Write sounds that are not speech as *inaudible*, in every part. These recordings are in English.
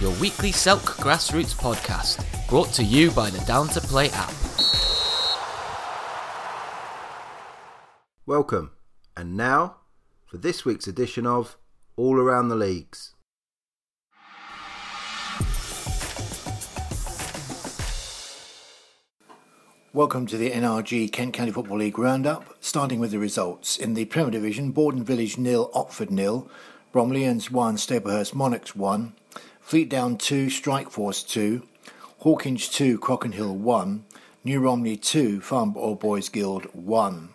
your weekly Selk Grassroots podcast, brought to you by the Down to Play app. Welcome, and now for this week's edition of All Around the Leagues. Welcome to the NRG Kent County Football League roundup, starting with the results. In the Premier Division, Borden Village nil, Otford nil, Bromleyans 1, Staplehurst Monarchs 1, Fleetdown 2, Strikeforce 2, Hawkins 2, Crockenhill 1, New Romney 2, Farm Old Boys Guild 1.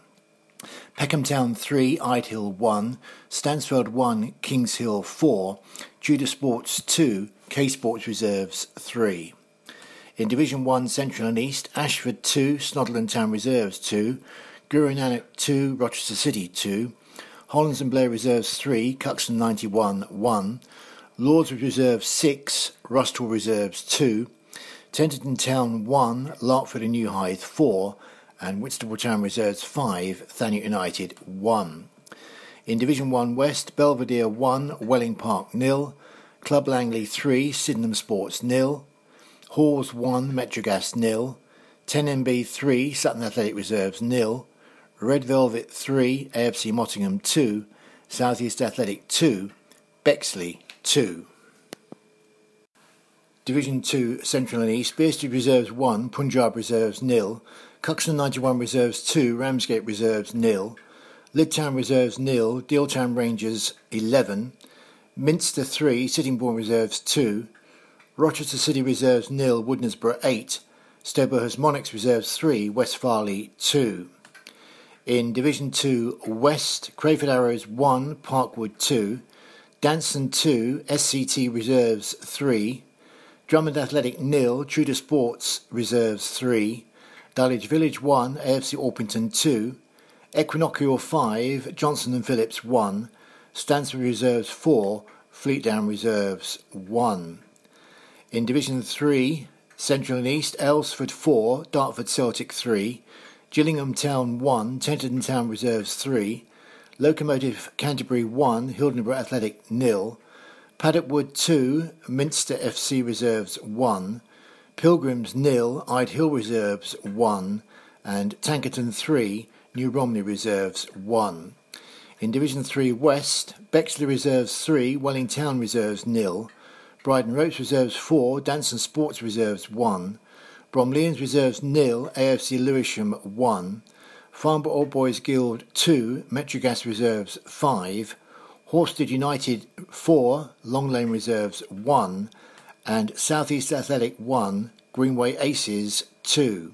Peckham Town 3, Idehill 1, Stansfeld 1, Kings Hill 4, Tudor Sports 2, K Sports Reserves 3. In Division 1 Central and East, Ashford 2, Snodland Town Reserves 2, Guru Nanak 2, Rochester City 2, Hollands and Blair Reserves 3, Cuxton 91 1, Lords Reserves 6, Rusthall Reserves 2, Tenterden Town 1, Larkfield and New Hythe 4, and Whitstable Town Reserves 5, Thanet United 1. In Division 1 West, Belvedere 1, Welling Park nil, Club Langley 3, Sydenham Sports nil, Halls 1, Metrogas nil, 10MB 3, Sutton Athletic Reserves nil, Red Velvet 3, AFC Mottingham 2, South East Athletic 2, Bexley 2. Division 2 Central and East, Bearsted Reserves 1, Punjab Reserves nil, Cuxton 91 Reserves 2, Ramsgate Reserves nil, Lydd Town Reserves nil, Dealtown Rangers 11, Minster 3, Sittingbourne Reserves 2, Rochester City Reserves nil, Woodnesborough 8, Staplehurst Monarchs Reserves 3, West Farleigh 2. In Division 2 West, Crayford Arrows 1, Parkwood 2, Danson 2, SCT Reserves 3, Drummond Athletic nil, Tudor Sports Reserves 3, Dulwich Village 1, AFC Orpington 2, Equinoctial 5, Johnson and Phillips 1, Stansbury Reserves 4, Fleetdown Reserves 1. In Division 3, Central and East, Aylesford 4, Dartford Celtic 3, Gillingham Town 1, Tenterden Town Reserves 3, Locomotive Canterbury 1, Hildenborough Athletic 0, Paddockwood 2, Minster FC Reserves 1, Pilgrims nil, 0, Idehill Reserves 1, and Tankerton 3, New Romney Reserves 1. In Division 3 West, Bexley Reserves 3, Wellingtown Reserves 0, Bridon Ropes Reserves 4, Danson Sports Reserves 1, Bromleyans Reserves nil, AFC Lewisham 1, Farnborough Old Boys Guild 2, Metrogas Reserves 5, Horsted United 4, Long Lane Reserves 1, and Southeast Athletic 1, Greenway Aces 2.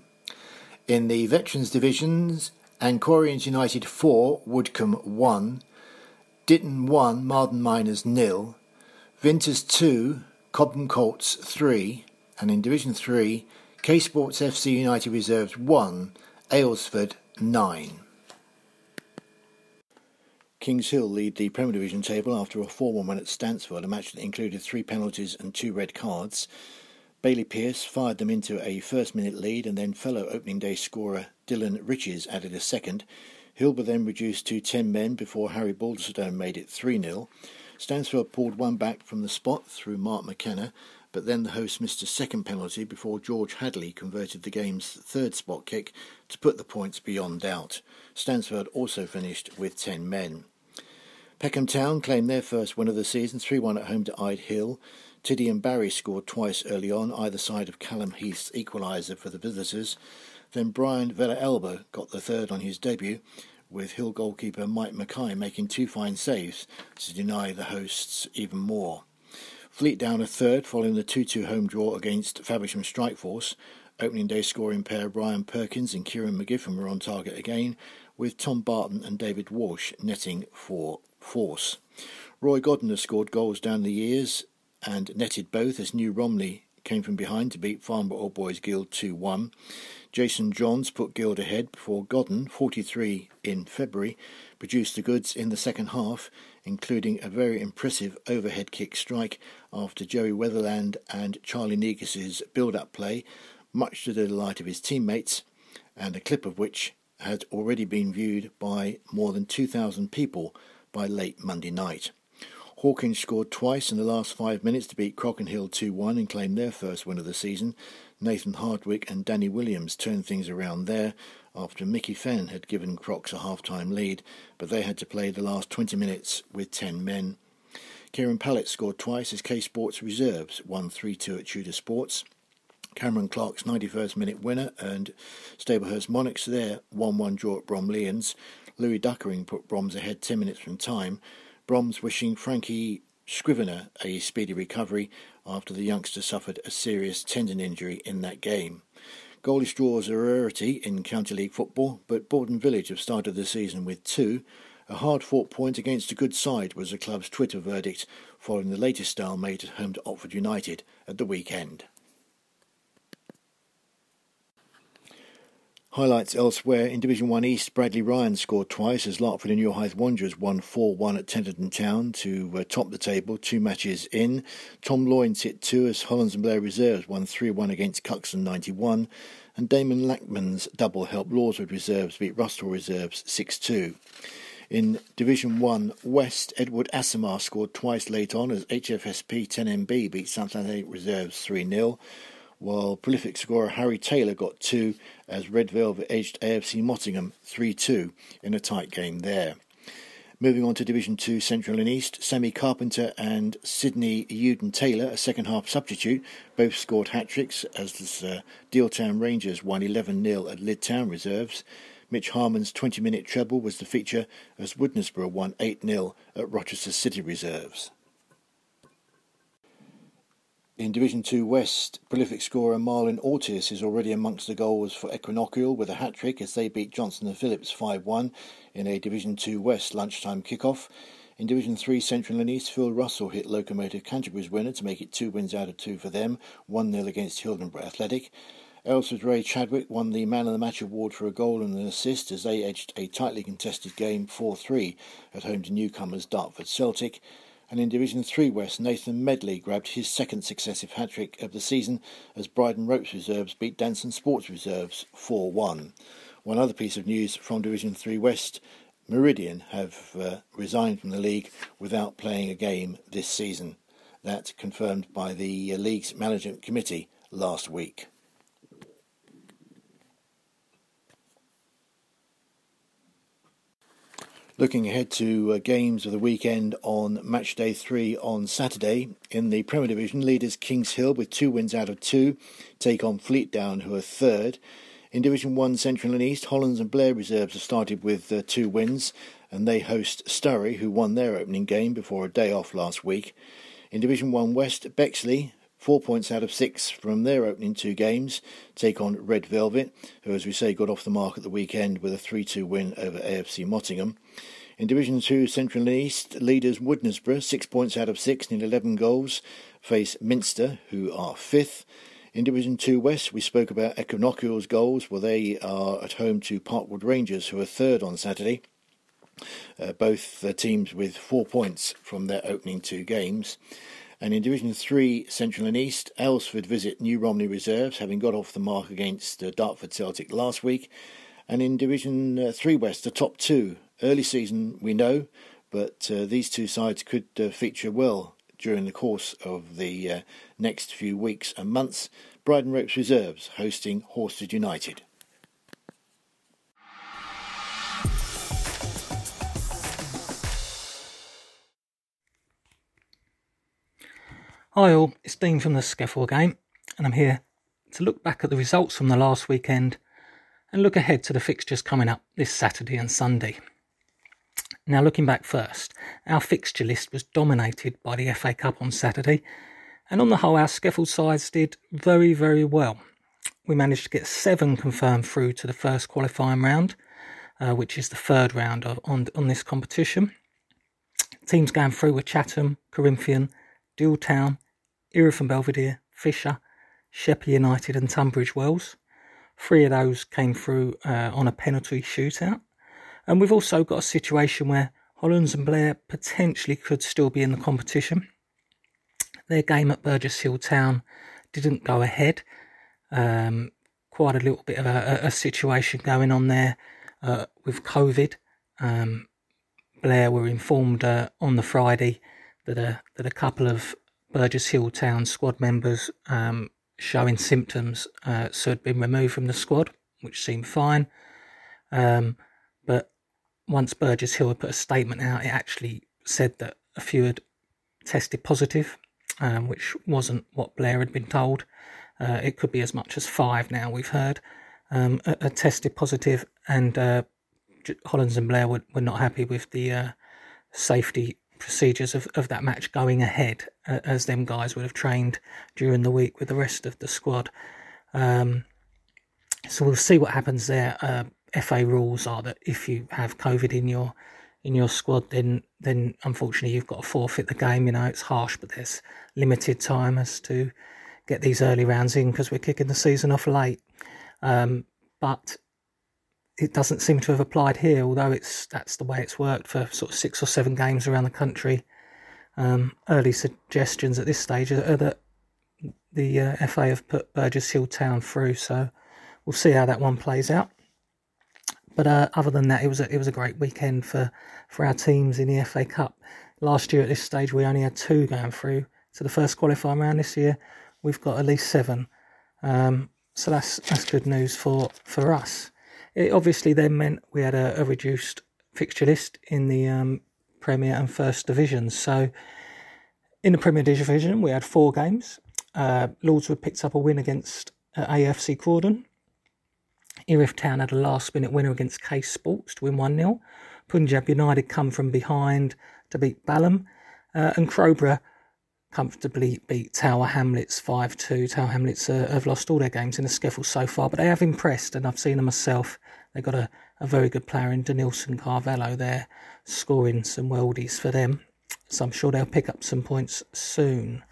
In the Veterans Divisions, Ancorians United 4, Woodcombe 1, Ditton 1, Marden Miners nil, Vinters 2, Cobham Colts 3, and in Division 3, K Sports FC United Reserves 1, Aylesford 9. Kings Hill lead the Premier Division table after a 4 1 win at Stansfeld, a match that included three penalties and two red cards. Bailey Pearce fired them into a first minute lead, and then fellow opening day scorer Dylan Riches added a second. Hill were then reduced to 10 men before Harry Balderstone made it 3 0. Stansfeld pulled one back from the spot through Mark McKenna, but then the hosts missed a second penalty before George Hadley converted the game's third spot kick to put the points beyond doubt. Stansfeld also finished with 10 men. Peckham Town claimed their first win of the season, 3 1 at home to Ide Hill. Tiddy and Barry scored twice early on, either side of Callum Heath's equaliser for the visitors. Then Brian Vella Elba got the third on his debut, with Hill goalkeeper Mike Mackay making two fine saves to deny the hosts even more. Fleet down a third following the 2 2 home draw against Faversham Strikeforce. Opening day scoring pair Brian Perkins and Kieran McGiffin were on target again, with Tom Barton and David Walsh netting for Force. Roy Godden has scored goals down the years and netted both as New Romney came from behind to beat Farnborough Old Boys Guild 2 1. Jason Johns put Guild ahead before Godden, 43 in February, produced the goods in the second half, including a very impressive overhead kick strike after Joey Weatherland and Charlie Negus' build up play, much to the delight of his teammates, and a clip of which had already been viewed by more than 2,000 people by late Monday night. Hawkins scored twice in the last five minutes to beat Crockenhill 2 1 and claim their first win of the season. Nathan Hardwick and Danny Williams turned things around there after Mickey Fenn had given Crocs a half time lead, but they had to play the last 20 minutes with 10 men. Kieran Pallett scored twice as K Sports reserves, won 3 2 at Tudor Sports. Cameron Clark's 91st minute winner earned Staplehurst Monarchs their 1 1 draw at Bromleyans. Louis Duckering put Broms ahead 10 minutes from time. Broms wishing Frankie Scrivener a speedy recovery after the youngster suffered a serious tendon injury in that game. Goalless draws are a rarity in County League football, but Borden Village have started the season with two. A hard fought point against a good side was the club's Twitter verdict following the latest stalemate at home to Otford United at the weekend. Highlights elsewhere in Division 1 East, Bradley Ryan scored twice as Larkfield and Hythe Wanderers won 4 1 at Tenterden Town to uh, top the table, two matches in. Tom Loynes hit two as Hollands and Blair Reserves won 3 1 against Cuxton 91, and Damon Lackman's double helped Lordswood Reserves beat Rusthall Reserves 6 2. In Division 1 West, Edward Asimar scored twice late on as HFSP 10MB beat Cincinnati Reserves 3 0 while prolific scorer Harry Taylor got two as Red Velvet edged AFC Mottingham 3 2 in a tight game there. Moving on to Division 2 Central and East, Sammy Carpenter and Sydney Uden Taylor, a second half substitute, both scored hat tricks as the uh, Dealtown Rangers won 11 0 at Lydd Town Reserves. Mitch Harmon's 20 minute treble was the feature as Woodnesborough won 8 0 at Rochester City Reserves. In Division 2 West, prolific scorer Marlon Ortiz is already amongst the goals for Equinoctial with a hat trick as they beat Johnson and Phillips 5 1 in a Division 2 West lunchtime kickoff. In Division 3 Central and East, Phil Russell hit Locomotive Canterbury's winner to make it two wins out of two for them, 1 0 against Hildenborough Athletic. Aylesford Ray Chadwick won the Man of the Match award for a goal and an assist as they edged a tightly contested game 4 3 at home to newcomers Dartford Celtic and in Division 3 West, Nathan Medley grabbed his second successive hat trick of the season as Bridon Ropes Reserves beat Danson Sports Reserves 4 1. One other piece of news from Division 3 West Meridian have uh, resigned from the league without playing a game this season. That confirmed by the uh, league's management committee last week. Looking ahead to uh, games of the weekend on match day three on Saturday. In the Premier Division, leaders Kings Hill with two wins out of two take on Fleetdown, who are third. In Division 1 Central and East, Hollands and Blair Reserves have started with uh, two wins, and they host Sturry, who won their opening game before a day off last week. In Division 1 West, Bexley, four points out of six from their opening two games, take on Red Velvet, who, as we say, got off the mark at the weekend with a 3 2 win over AFC Mottingham. In Division 2 Central East, leaders Woodnesborough, six points out of six and 11 goals, face Minster, who are fifth. In Division 2 West, we spoke about Equinoctial's goals. Well, they are at home to Parkwood Rangers, who are third on Saturday. Uh, both uh, teams with four points from their opening two games. And in Division 3 Central and East, Aylesford visit New Romney Reserves, having got off the mark against uh, Dartford Celtic last week. And in Division uh, 3 West, the top two Early season, we know, but uh, these two sides could uh, feature well during the course of the uh, next few weeks and months. Bridon Ropes Reserves hosting Horsted United. Hi all, it's Dean from the SCEFL game, and I'm here to look back at the results from the last weekend and look ahead to the fixtures coming up this Saturday and Sunday. Now, looking back first, our fixture list was dominated by the FA Cup on Saturday, and on the whole, our SCEFL sides did very, very well. We managed to get seven confirmed through to the first qualifying round, uh, which is the third round of, on, on this competition. Teams going through were Chatham, Corinthian, Dealtown, Erith and Belvedere, Fisher, Sheppey United, and Tunbridge Wells. Three of those came through uh, on a penalty shootout. And we've also got a situation where Hollands and Blair potentially could still be in the competition. Their game at Burgess Hill Town didn't go ahead. Um, quite a little bit of a, a situation going on there uh, with COVID. Um, Blair were informed uh, on the Friday that a that a couple of Burgess Hill Town squad members um, showing symptoms uh, so had been removed from the squad, which seemed fine. Um, but once Burgess Hill had put a statement out, it actually said that a few had tested positive, um, which wasn't what Blair had been told. Uh, it could be as much as five now, we've heard, um, are tested positive, and uh, Hollands and Blair were, were not happy with the uh, safety procedures of, of that match going ahead, uh, as them guys would have trained during the week with the rest of the squad. Um, so we'll see what happens there. Uh, FA rules are that if you have COVID in your in your squad, then then unfortunately you've got to forfeit the game. You know it's harsh, but there's limited time as to get these early rounds in because we're kicking the season off late. Um, but it doesn't seem to have applied here, although it's that's the way it's worked for sort of six or seven games around the country. Um, early suggestions at this stage are that the uh, FA have put Burgess Hill Town through, so we'll see how that one plays out. But uh, other than that, it was a, it was a great weekend for, for our teams in the FA Cup. Last year at this stage, we only had two going through to the first qualifying round. This year, we've got at least seven. Um, so that's that's good news for, for us. It obviously then meant we had a, a reduced fixture list in the um, Premier and First Divisions. So in the Premier Division, we had four games. Uh, Lordswood picked up a win against uh, AFC Croydon. Erith Town had a last minute winner against K Sports to win 1 0. Punjab United come from behind to beat Balham. Uh, and Crowborough comfortably beat Tower Hamlets 5 2. Tower Hamlets uh, have lost all their games in the SCEFL so far, but they have impressed, and I've seen them myself. They've got a, a very good player in Denilson Carvello there, scoring some worldies for them. So I'm sure they'll pick up some points soon.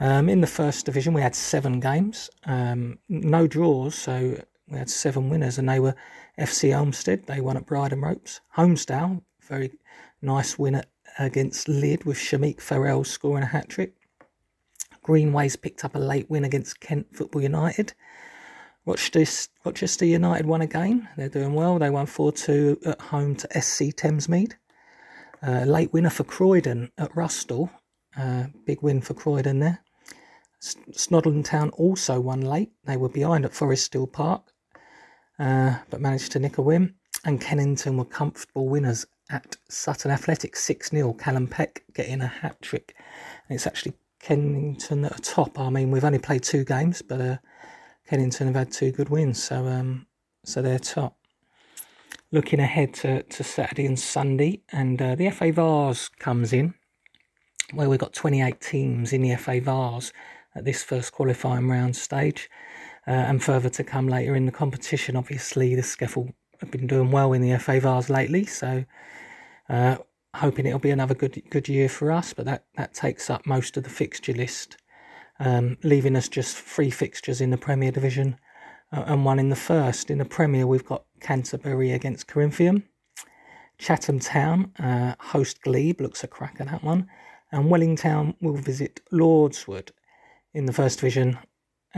Um, in the first division, we had seven games, um, no draws, so we had seven winners, and they were FC Elmstead, they won at Bridon Ropes. Holmesdale, very nice win at against Lydd with Shamik Farrell scoring a hat trick. Greenways picked up a late win against Kent Football United. Rochester, Rochester United won again. They're doing well. They won 4 2 at home to SC Thamesmead. Uh, late winner for Croydon at Rusthall. Uh, big win for Croydon there. Snodland Town also won late. They were behind at Foresthill Park, uh, but managed to nick a win. And Kennington were comfortable winners at Sutton Athletics 6 0. Callum Peck getting a hat trick. It's actually Kennington at the top. I mean, we've only played two games, but uh, Kennington have had two good wins, so um, so they're top. Looking ahead to, to Saturday and Sunday, and uh, the FA Vase comes in, where we've got 28 teams in the FA Vase at this first qualifying round stage, uh, and further to come later in the competition. Obviously, the SCEFL have been doing well in the FA Vase lately, so uh, hoping it'll be another good good year for us. But that, that takes up most of the fixture list, um, leaving us just three fixtures in the Premier Division uh, and one in the First. In the Premier, we've got Canterbury against Corinthian. Chatham Town uh, host Glebe, looks a cracker that one. And Wellington will visit Lordswood in the First Division.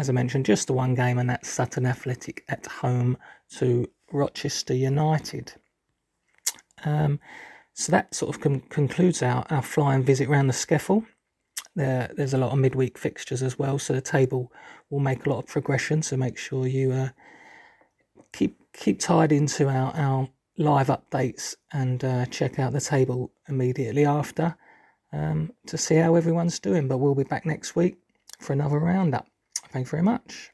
As I mentioned, just the one game, and that's Sutton Athletic at home to Rochester United. Um, so that sort of concludes our, our flying visit around the SCEFL. There, there's a lot of midweek fixtures as well, so the table will make a lot of progression. So make sure you uh, keep keep tied into our, our live updates and uh, check out the table immediately after um, to see how everyone's doing. But we'll be back next week for another roundup. Thank you very much.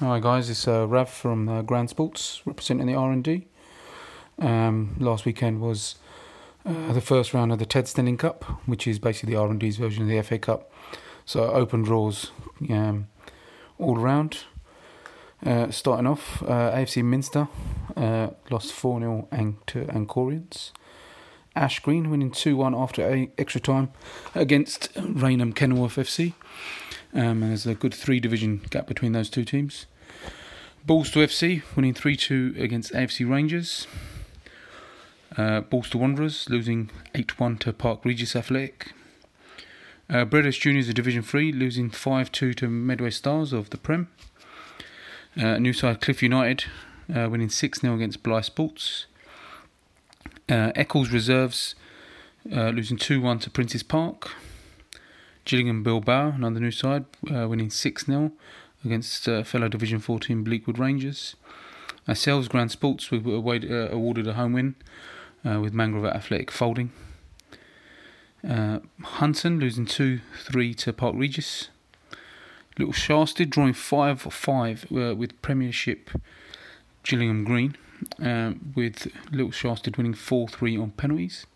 Hi guys, it's uh, Rav from uh, Grand Sports representing the R and D. Um, last weekend was uh, the first round of the Ted Stenning Cup, which is basically the R and D's version of the FA Cup. So open draws um, all around. Uh, starting off, uh, AFC Minster uh, lost 4 0 to Ancorians. Ash Green winning 2 1 after extra time against Rainham Kenilworth FC. Um, there's a good three division gap between those two teams. Balls to FC winning 3 2 against AFC Rangers. Uh, Borstal Wanderers losing 8 1 to Park Regis Athletic. Uh, British Juniors of Division 3 losing 5 2 to Medway Stars of the Prem. Uh, Newside Cliff United uh, winning 6 0 against Blyth Sports. Uh, Eccles Reserves uh, losing 2 1 to Princes Park. Gillingham Bilbao, another new side, uh, winning 6 0 against uh, fellow Division 14 Bleakwood Rangers. Ourselves, Grand Sports, we were uh, awarded a home win uh, with Mangrove Athletic folding. Hunton losing 2 3 to Park Regis. Little Sharsted drawing 5 5 uh, with Premiership Gillingham Green, um, with Little Sharsted winning 4 3 on penalties.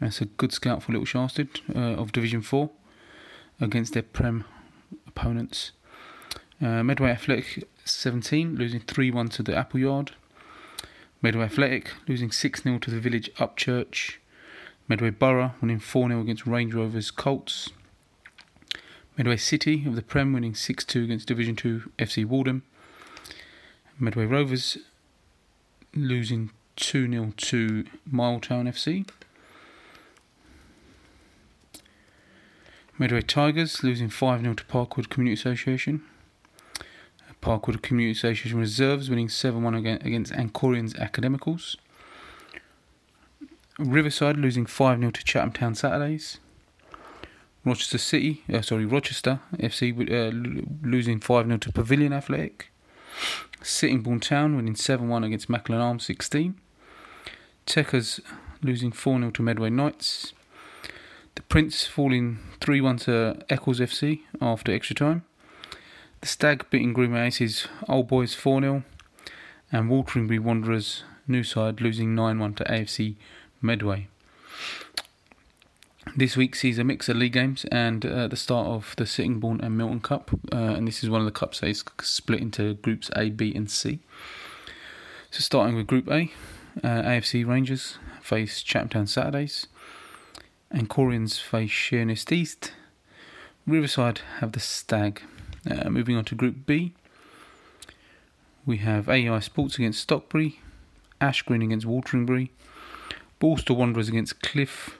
That's a good scout for Little Sharsted uh, of Division 4 against their Prem opponents. Uh, Medway Athletic 17 losing 3 1 to the Appleyard. Medway Athletic losing 6 0 to the Village Upchurch. Medway Borough winning 4 0 against Range Rovers Colts. Medway City of the Prem winning 6 2 against Division 2 FC Waldham. Medway Rovers losing 2 0 to Miletown FC. Medway Tigers losing 5 0 to Parkwood Community Association. Parkwood Community Association Reserves winning 7 1 against Ancorians Academicals. Riverside losing 5 0 to Chatham Town Saturdays. Rochester City, uh, sorry, Rochester FC uh, losing 5 0 to Pavilion Athletic. Sittingbourne Town winning 7 1 against Macklin Arms 16. Techers losing 4 0 to Medway Knights. The Prince falling 3 1 to Eccles FC after extra time. The Stag beating Greenway Aces Old Boys 4 0. And Wateringbury Wanderers new side losing 9 1 to AFC Medway. This week sees a mix of league games and uh, the start of the Sittingbourne and Milton Cup, uh, and this is one of the cups that is split into groups A, B, and C. So, starting with Group A, uh, AFC Rangers face Chatham Saturdays, and Corians face Sheerness East. Riverside have the Stag. Uh, moving on to Group B, we have AI Sports against Stockbury, Ash Green against Wateringbury, Borstal Wanderers against Cliff,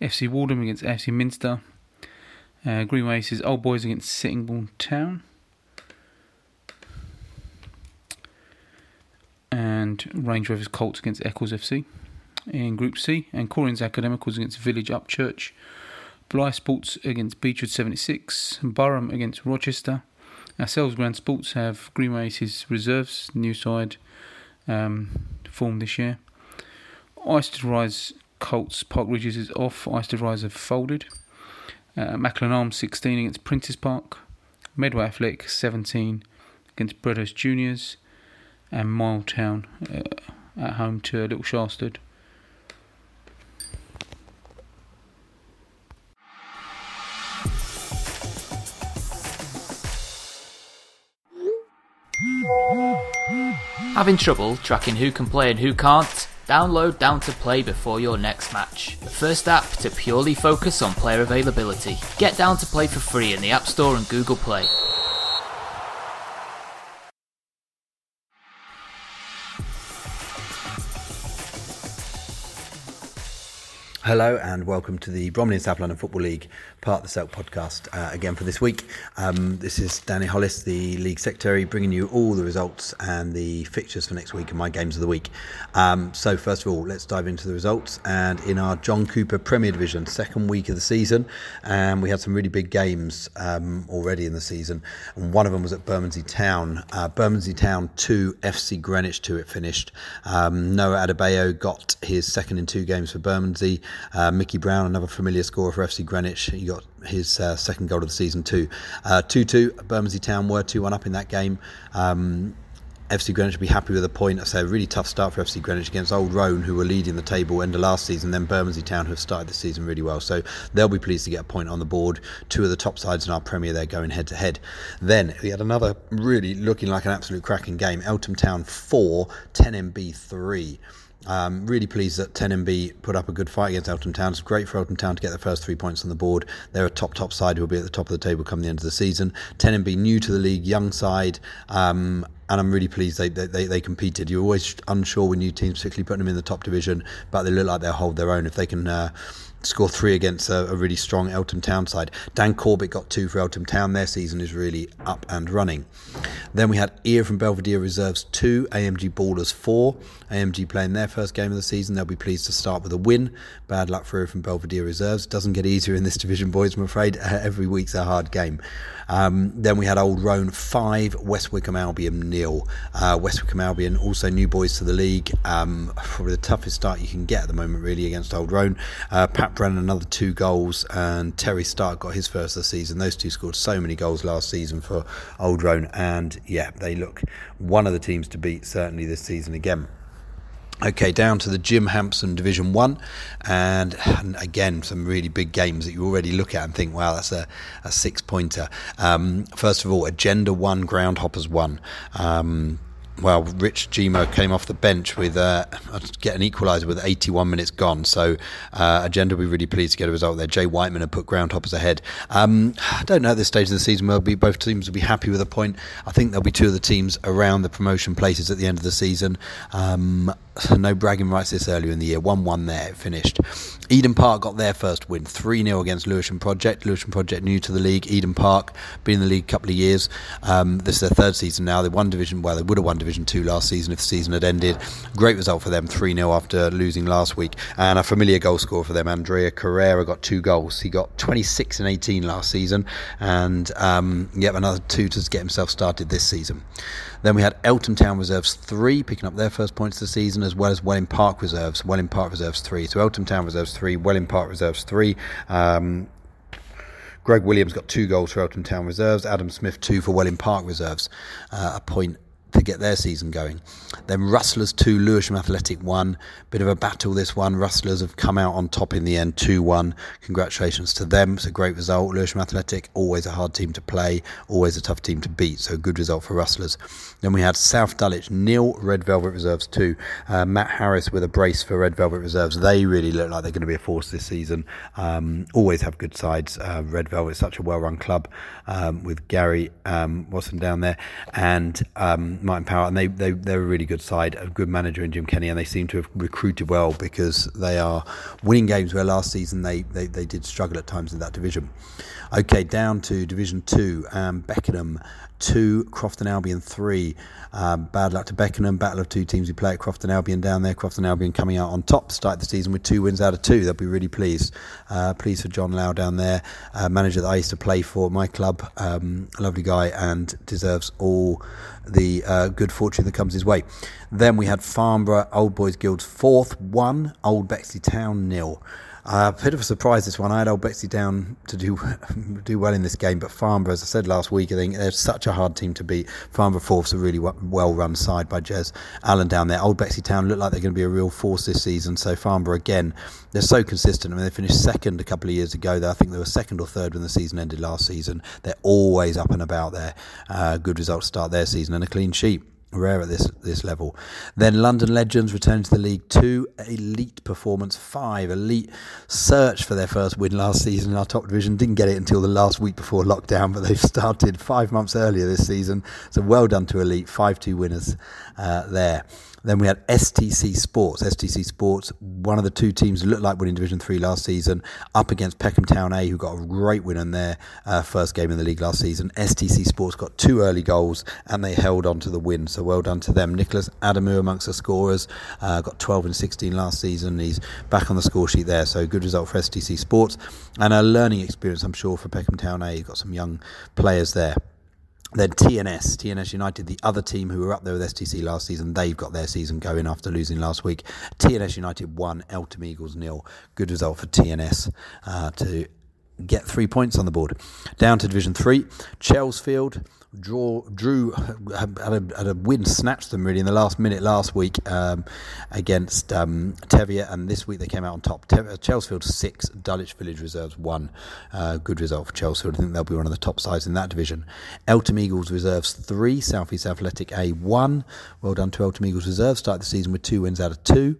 FC Waldham against FC Minster, uh, Aces Old Boys against Sittingbourne Town, and Range Rovers Colts against Eccles FC in Group C, and Corians Academicals against Village Upchurch, Blyth Sports against Beechwood 76, Burham against Rochester. Ourselves, Grand Sports, have Aces Reserves, new side um, formed this year. Istead Rise Colts Park Ridges is off. Rise have folded. Uh, Macklin Arms 16 against Princes Park. Medway Athletic 17 against Bredhurst Juniors. And Miletown uh, at home to Little Sharsted. Having trouble tracking who can play and who can't? Download Down to Play before your next match. The first app to purely focus on player availability. Get Down to Play for free in the App Store and Google Play. Hello and welcome to the Bromley and South London Football League part of the Selk podcast uh, again for this week. Um, this is Danny Hollis, the league secretary, bringing you all the results and the fixtures for next week and my games of the week. Um, so, first of all, let's dive into the results. And in our John Cooper Premier Division, second week of the season, um, we had some really big games um, already in the season. And one of them was at Bermondsey Town. Uh, Bermondsey Town 2, FC Greenwich 2, it finished. Um, Noah Adebayo got his second in two games for Bermondsey. Uh, Mickey Brown, another familiar scorer for FC Greenwich, he got his uh, second goal of the season too. Uh, 2 2, Bermondsey Town were 2 1 up in that game. Um, FC Greenwich will be happy with a point. I say a really tough start for FC Greenwich against Old Roan, who were leading the table end of last season. Then Bermondsey Town, who have started the season really well, so they'll be pleased to get a point on the board. Two of the top sides in our Premier, they're going head to head. Then we had another really looking like an absolute cracking game. Eltham Town four, 10MB three. Um, really pleased that 10MB put up a good fight against Eltham Town. It's great for Eltham Town to get the first three points on the board. They're a top, top side who will be at the top of the table come the end of the season. 10MB new to the league, young side. Um, and I'm really pleased they, they, they competed. You're always unsure with new teams, particularly putting them in the top division, but they look like they'll hold their own if they can. Uh, score three against a, a, really strong Eltham Town side. Dan Corbett got two for Eltham Town. Their season is really up and running. Then we had Ear from Belvedere Reserves two, AMG Ballers four. AMG playing their first game of the season. They'll be pleased to start with a win. Bad luck for Ear from Belvedere Reserves. Doesn't get easier in this division, boys. I'm afraid *laughs* every week's a hard game. Um, then we had Old Roan 5, West Wickham Albion nil. Uh, West Wickham Albion also new boys to the league. Um, probably the toughest start you can get at the moment, really, against Old Roan. Uh, Pat Brennan, another two goals, and Terry Stark got his first of the season. Those two scored so many goals last season for Old Roan, and yeah, they look one of the teams to beat certainly this season again. Okay, down to the Jim Hampson Division One, and, and, again some really big games that you already look at and think, wow, that's a, a six pointer. Um, first of all, Agenda One, Groundhoppers One. Um, well, Rich Gmo came off the bench with uh, get an equaliser with 81 minutes gone. So uh, Agenda will be really pleased to get a result there. Jay Whiteman had put Groundhoppers ahead. Um, I don't know at this stage of the season be, both teams will be happy with a point. I think there'll be two of the teams around the promotion places at the end of the season. Um, no bragging rights this earlier in the year. 1 1 there, finished. Eden Park got their first win 3 0 against Lewisham Project. Lewisham Project new to the league. Eden Park been in the league a couple of years. Um, this is their third season now. They won Division, well, they would have won Division 2 last season if the season had ended. Great result for them 3 0 after losing last week. And a familiar goal scorer for them, Andrea Carrera, got two goals. He got 26 and 18 last season. And um, yep, another two to get himself started this season. Then we had Eltham Town Reserves 3 picking up their first points of the season, as well as Welling Park Reserves. Welling Park Reserves 3. So Eltham Town Reserves 3, Welling Park Reserves 3. Um, Greg Williams got two goals for Eltham Town Reserves. Adam Smith two for Welling Park Reserves. Uh, a point to get their season going. Then Rustlers 2, Lewisham Athletic 1. Bit of a battle this one. Rustlers have come out on top in the end 2 1. Congratulations to them. It's a great result. Lewisham Athletic, always a hard team to play, always a tough team to beat. So good result for Rustlers. Then we had South Dulwich nil, Red Velvet Reserves 2. Uh, Matt Harris with a brace for Red Velvet Reserves. They really look like they're going to be a force this season. Um, always have good sides. Uh, Red Velvet is such a well run club um, with Gary um, Watson down there. And um, Martin Power, and they, they, they're a really good side, a good manager in Jim Kenny, and they seem to have recruited well because they are winning games where last season they, they, they did struggle at times in that division. Okay, down to Division 2, um, Beckenham 2, Crofton Albion 3. Um, bad luck to Beckenham. Battle of two teams who play at Crofton Albion down there. Crofton Albion coming out on top, start the season with two wins out of two. They'll be really pleased. Uh, pleased for John Lau down there, uh, manager that I used to play for my club. Um, lovely guy and deserves all the uh, good fortune that comes his way. Then we had Farnborough Old Boys Guild's fourth one, Old Bexley Town nil. Uh, a bit of a surprise this one. I had Old Bexley down to do *laughs* do well in this game, but Farnborough, as I said last week, I think they're such a hard team to beat. Farnborough fourth's a really well run side by Jez Allen down there. Old Bexley Town look like they're going to be a real force this season. So Farnborough again, they're so consistent. I mean, they finished second a couple of years ago. I think they were second or third when the season ended last season. They're always up and about there. Uh, good results start their season and a clean sheet rare at this this level. Then London Legends return to the League Two, Elite Performance Five, Elite search for their first win last season in our top division. Didn't get it until the last week before lockdown, *laughs* but they've started five months earlier this season. So well done to Elite, five two winners uh, there. Then we had STC Sports. STC Sports, one of the two teams looked like winning Division 3 last season, up against Peckham Town A, who got a great win in their uh, first game in the league last season. STC Sports got two early goals and they held on to the win, so well done to them. Nicholas Adamu amongst the scorers, uh, got 12 and 16 last season. He's back on the score sheet there, so good result for STC Sports and a learning experience, I'm sure, for Peckham Town A. You've got some young players there. Then TNS, TNS United, the other team who were up there with STC last season, they've got their season going after losing last week. TNS United won, Eltham Eagles nil. Good result for TNS uh, to get three points on the board. Down to Division Three, Chelsfield draw drew had a, had a win snatched them really in the last minute last week um, against um, and this week they came out on top. Te- Chelsfield 6 Dulwich Village Reserves 1 uh, good result for Chelsfield. I think they'll be one of the top sides in that division. Eltham Eagles Reserves 3 South East Athletic A 1 well done to Eltham Eagles Reserves. Start the season with two wins out of two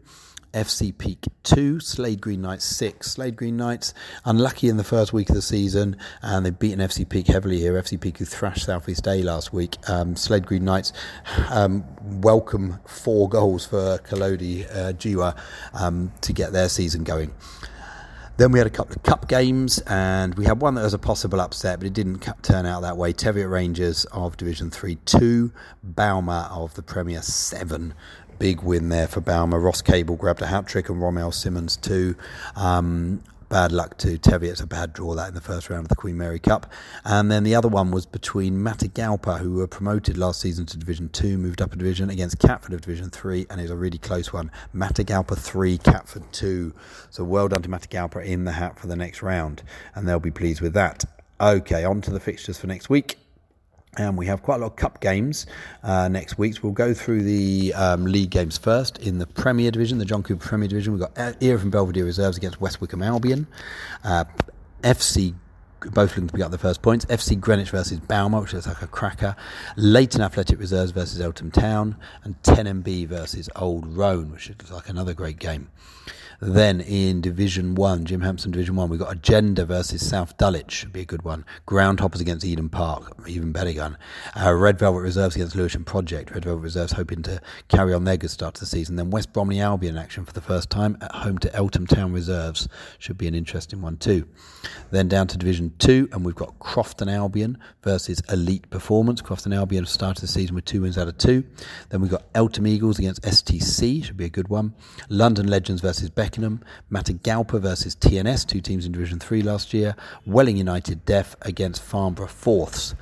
FC Peak 2, Slade Green Knights 6. Slade Green Knights unlucky in the first week of the season and they've beaten FC Peak heavily here. FC Peak who thrashed Southeast A last week. Um, Slade Green Knights um, welcome four goals for Kalodi uh, Jiwa um, to get their season going. Then we had a couple of cup games, and we had one that was a possible upset, but it didn't turn out that way. Teviot Rangers of Division 3 2, Balmer of the Premier 7. Big win there for Balmer. Ross Cable grabbed a hat trick, and Romel Simmons too. Um, bad luck to Teviot. It's a bad draw that in the first round of the Queen Mary Cup. And then the other one was between Matagalpa, who were promoted last season to Division 2, moved up a division, against Catford of Division 3, and it was a really close one. Matagalpa 3, Catford 2. So well done to Matagalpa in the hat for the next round, and they'll be pleased with that. Okay, on to the fixtures for next week. And we have quite a lot of cup games uh, next week. We'll go through the um, league games first. In the Premier Division, the John Cooper Premier Division, we've got Erith from Belvedere Reserves against West Wickham Albion. Uh, FC both looking to pick up the first points. FC Greenwich versus Balmer, which is like a cracker. Leighton Athletic Reserves versus Eltham Town. And 10MB versus Old Roan, which is like another great game. Then in Division 1, Jim Hampson Division 1, we've got Agenda versus South Dulwich, should be a good one. Groundhoppers against Eden Park, even better gun. Uh, Red Velvet Reserves against Lewisham Project. Red Velvet Reserves hoping to carry on their good start to the season. Then West Bromley Albion action for the first time at home to Eltham Town Reserves, should be an interesting one too. Then down to Division 2, and we've got Crofton Albion versus Elite Performance. Crofton Albion have started the season with two wins out of two. Then we've got Eltham Eagles against STC, should be a good one. London Legends versus Beck Beckenham, Matagalpa versus TNS, two teams in Division 3 last year, Welling United Deaf against Farnborough Fourths.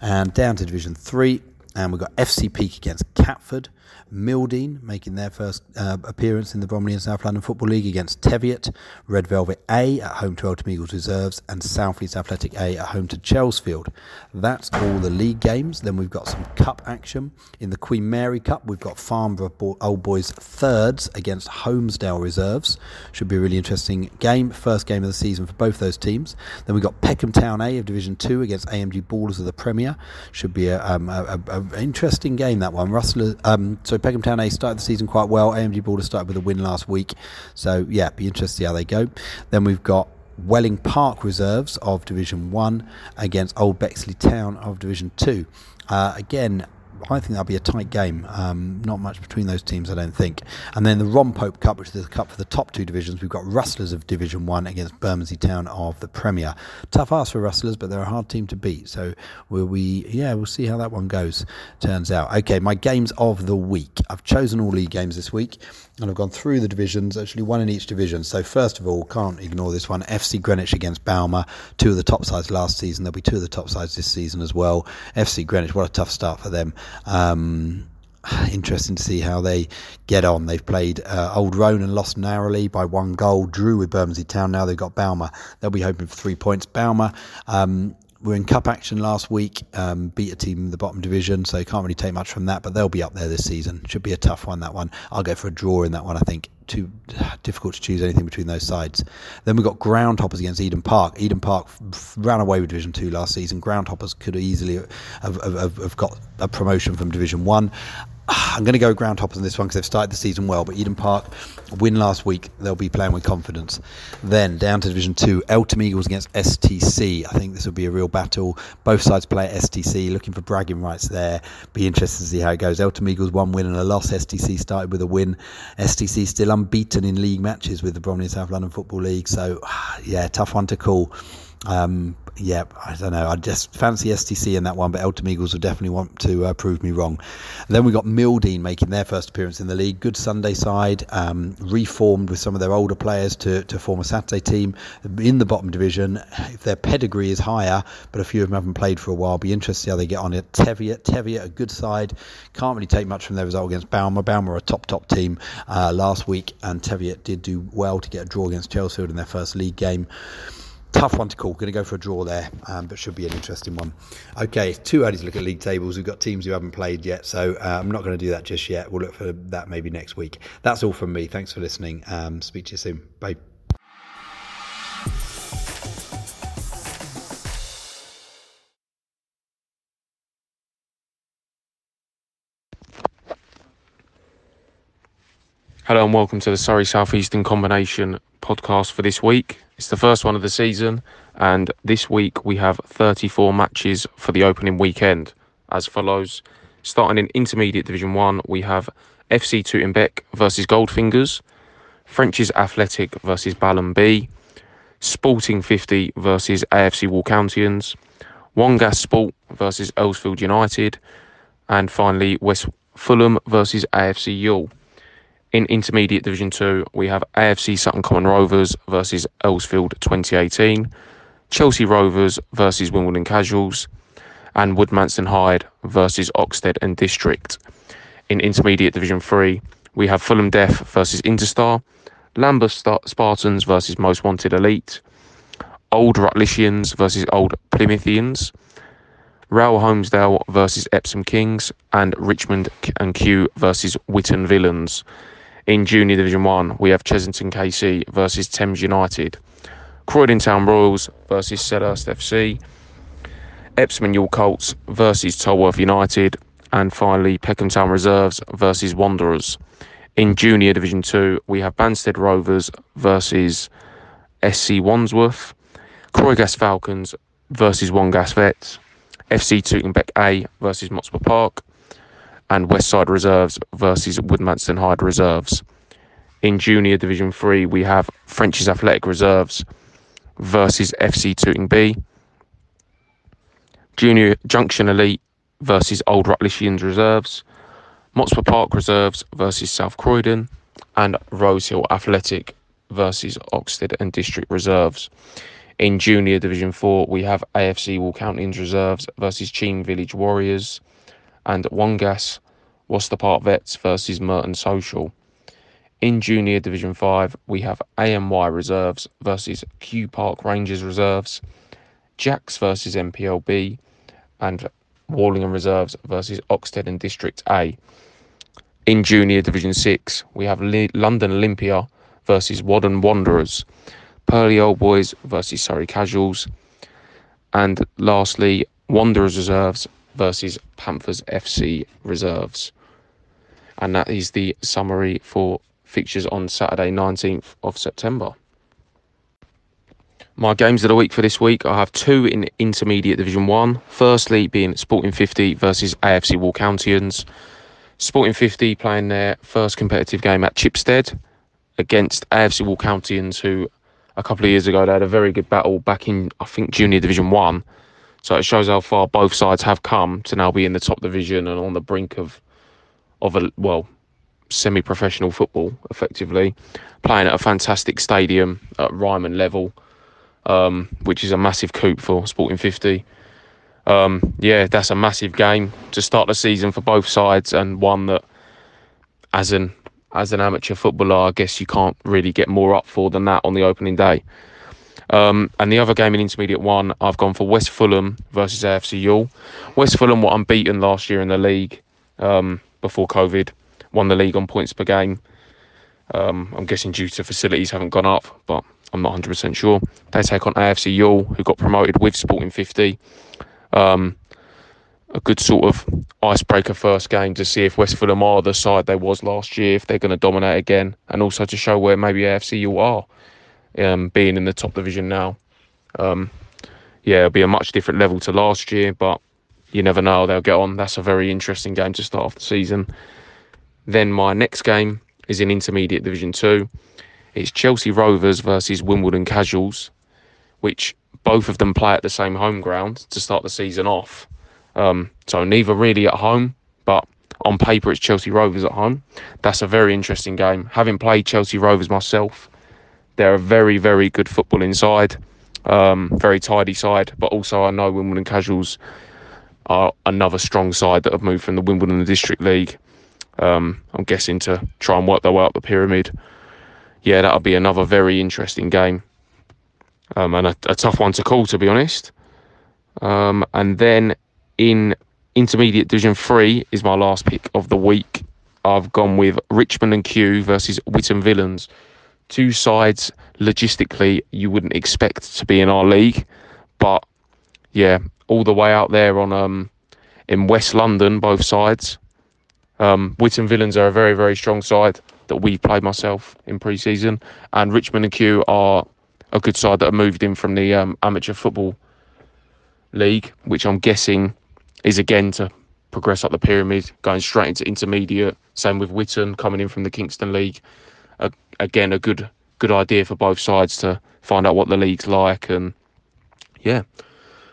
And down to Division 3, and we've got FC Peak against Catford, Mildeen making their first uh, appearance in the Bromley and South London Football League against Teviot, Red Velvet A at home to Eltham Eagles Reserves, and South East Athletic A at home to Chelsfield. That's all the league games. Then we've got some cup action. In the Queen Mary Cup, we've got Farnborough Old Boys thirds against Holmesdale Reserves. Should be a really interesting game. First game of the season for both those teams. Then we've got Peckham Town A of Division 2 against AMG Ballers of the Premier. Should be an um, interesting game, that one. Russell, um, so Peckham Town A started the season quite well. AMG Border started with a win last week. So, yeah, be interested to see how they go. Then we've got Welling Park Reserves of Division 1 against Old Bexley Town of Division 2. Uh, again, I think that'll be a tight game. Um, not much between those teams, I don't think. And then the Ron Pope Cup, which is the cup for the top two divisions, we've got Rustlers of Division One against Bermondsey Town of the Premier. Tough ask for Rustlers, but they're a hard team to beat. So will we? Yeah, we'll see how that one goes. Turns out. Okay, my games of the week. I've chosen all league games this week and I've gone through the divisions, actually one in each division. So first of all, can't ignore this one: FC Greenwich against Balmer, two of the top sides last season. There'll be two of the top sides this season as well. FC Greenwich, what a tough start for them. Um, interesting to see how they get on. They've played uh, Old Roan and lost narrowly by one goal. Drew with Bermondsey Town. Now they've got Balmer. They'll be hoping for three points. Balmer um, were in cup action last week, um, beat a team in the bottom division, so can't really take much from that. But they'll be up there this season. Should be a tough one. That one. I'll go for a draw in that one. I think too *sighs* difficult to choose anything between those sides. Then we've got Groundhoppers against Eden Park. Eden Park ran away with Division Two last season. Groundhoppers could easily have, have, have got a promotion from Division One. *sighs* I'm going to go Groundhoppers in this one because they've started the season well. But Eden Park win last week, they'll be playing with confidence. Then down to Division Two, Eltham Eagles against STC. I think this will be a real battle. Both sides play at STC, looking for bragging rights there. Be interested to see how it goes. Eltham Eagles one win and a loss. STC started with a win. STC still unbeaten in league matches with the Bromley South London Football League. So *sighs* yeah, tough one to call. Um, yeah, I don't know. I just fancy STC in that one, but Eltham Eagles will definitely want to uh, prove me wrong. then we got Mildeen making their first appearance in the league. Good Sunday side, um, reformed with some of their older players to, to form a Saturday team in the bottom division. If their pedigree is higher, but a few of them haven't played for a while, be interested to see how they get on it. Teviot, Teviot, a good side. Can't really take much from their result against Balmer. Balmer, a top, top team uh, last week, and Teviot did do well to get a draw against Chelsea in their first league game tough one to call. Going to go for a draw there, um, but should be an interesting one. Okay, too early to look at league tables. We've got teams who haven't played yet, so uh, I'm not going to do that just yet. We'll look for that maybe next week. That's all from me. Thanks for listening. Um, speak to you soon. Bye. Hello and welcome to the Surrey Southeastern Combination podcast for this week. It's the first one of the season, and this week we have 34 matches for the opening weekend as follows. Starting in Intermediate Division 1, we have FC Tooting Bec versus Goldfingers, French's Athletic versus Ballon B, Sporting 50 versus AFC Walcountians, Wongas Sport versus Earlsfield United, and finally West Fulham versus AFC Ewell. In Intermediate Division 2, we have AFC Sutton Common Rovers versus Earlsfield 2018, Chelsea Rovers versus Wimbledon Casuals, and Woodmansterne Hyde versus Oxted and District. In Intermediate Division 3, we have Fulham Deaf versus Interstar, Lambeth Spartans versus Most Wanted Elite, Old Rutlishians versus Old Plymouthians, Rail Holmesdale versus Epsom Kings, and Richmond and Kew versus Witten Villains. In Junior Division 1, we have Chessington KC versus Thames United, Croydon Town Royals versus Selhurst FC, Epsom York Colts versus Tolworth United, and finally Peckham Town Reserves versus Wanderers. In Junior Division 2, we have Banstead Rovers versus SC Wandsworth, Croygas Falcons versus Wandgas Vets, FC Tooting Bec A versus Motspur Park, and Westside Reserves versus Woodmansterne Hyde Reserves. In Junior Division 3, we have French's Athletic Reserves versus FC Tooting B, Junior Junction Elite versus Old Rutlishians Reserves, Motspur Park Reserves versus South Croydon, and Rosehill Athletic versus Oxford and District Reserves. In Junior Division 4, we have AFC Walcountians Reserves versus Cheam Village Warriors, and Wandgas Worcester Park Vets versus Merton Social. In Junior Division 5, we have AMY Reserves versus Kew Park Rangers Reserves, Jacks versus MPLB, and Warlingham Reserves versus Oxted and District A. In Junior Division 6, we have London Olympia versus Waddon Wanderers, Purley Old Boys versus Surrey Casuals, and lastly, Wanderers Reserves versus Panthers FC Reserves. And that is the summary for fixtures on Saturday, 19th of September. My games of the week for this week, I have two in Intermediate Division 1. Firstly, being Sporting 50 versus AFC Walcountians. Sporting 50 playing their first competitive game at Chipstead against AFC Walcountians, who a couple of years ago they had a very good battle back in, I think, Junior Division 1. So it shows how far both sides have come to now be in the top division and on the brink of, of a, well, semi professional football, effectively. Playing at a fantastic stadium at Ryman level um, which is a massive coup for Sporting 50. Um, yeah, that's a massive game to start the season for both sides, and one that, as an as an amateur footballer, I guess you can't really get more up for than that on the opening day. Um, and the other game in Intermediate One, I've gone for West Fulham versus AFC Ewell. West Fulham were unbeaten last year in the league um, before COVID, won the league on points per game. Um, I'm guessing due to facilities haven't gone up, but I'm not 100% sure. They take on AFC Ewell, who got promoted with Sporting 50. Um, a good sort of icebreaker first game to see if West Fulham are the side they was last year, if they're going to dominate again, and also to show where maybe AFC Ewell are, um, being in the top division now. Um, yeah, it'll be a much different level to last year, but you never know they'll get on. That's a very interesting game to start off the season. Then my next game is in Intermediate Division 2. It's Chelsea Rovers versus Wimbledon Casuals, which both of them play at the same home ground to start the season off. Um, so neither really at home, but on paper it's Chelsea Rovers at home. That's a very interesting game. Having played Chelsea Rovers myself, they're a very, very good football inside, um, very tidy side. But also I know Wimbledon Casuals are another strong side that have moved from the Wimbledon District League. Um, I'm guessing to try and work their way up the pyramid yeah, that'll be another very interesting game. Um, and a, a, tough one to call, to be honest. Um, and then in Intermediate Division 3 is my last pick of the week. I've gone with Richmond and Kew versus Whitton Villains. Two sides, logistically, you wouldn't expect to be in our league. But yeah, all the way out there on um, in West London, both sides. Um, Whitton Villains are a very, very strong side that we played myself in pre-season, and Richmond and Kew are a good side that have moved in from the um, amateur football league, which I'm guessing is again to progress up the pyramid, going straight into intermediate. Same with Whitton coming in from the Kingston League. Uh, again, a good good idea for both sides to find out what the league's like and yeah,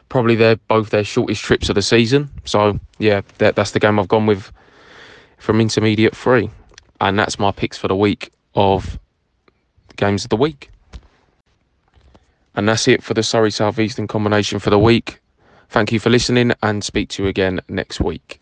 probably they're both their shortest trips of the season. So yeah, that, that's the game I've gone with from intermediate three, and that's my picks for the week of games of the week. And that's it for the Surrey Southeastern combination for the week. Thank you for listening and speak to you again next week.